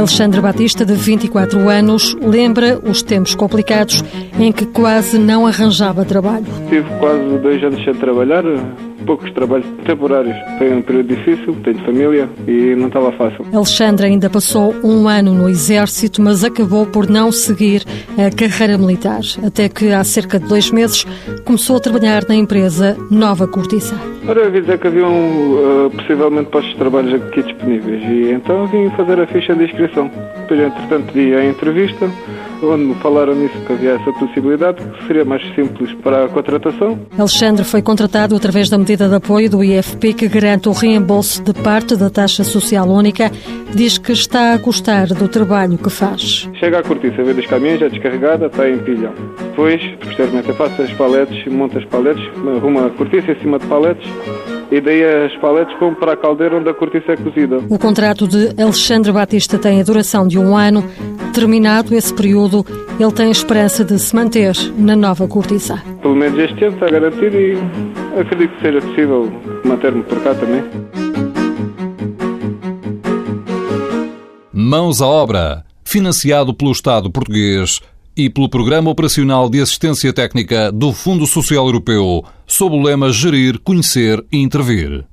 Alexandre Batista, de 24 anos, lembra os tempos complicados em que quase não arranjava trabalho. Tive quase dois anos sem trabalhar, poucos trabalhos temporários. Foi um período difícil, tenho família e não estava fácil. Alexandre ainda passou um ano no Exército, mas acabou por não seguir a carreira militar, até que há cerca de dois meses começou a trabalhar na empresa Nova Cortiça. Ora, dizer que haviam uh, possivelmente postos de trabalho aqui disponíveis e então vim fazer a ficha de inscrição. Depois, entretanto, vi a entrevista onde me falaram nisso que havia essa possibilidade, que seria mais simples para a contratação. Alexandre foi contratado através da medida de apoio do IFP que garante o reembolso de parte da taxa social única. Diz que está a gostar do trabalho que faz. Chega à cortiça, vê dos caminhões, é descarregada, está em pilhão. Depois, posteriormente, faço as paletes, monto as paletes, arrumo a cortiça em cima de paletes e daí as paletes vão para a caldeira onde a cortiça é cozida. O contrato de Alexandre Batista tem a duração de um ano. Terminado esse período, ele tem a esperança de se manter na nova cortiça. Pelo menos este ano está garantido e acredito que seja possível manter-me por cá também. Mãos à obra, financiado pelo Estado português e pelo Programa Operacional de Assistência Técnica do Fundo Social Europeu, sob o lema Gerir, Conhecer e Intervir.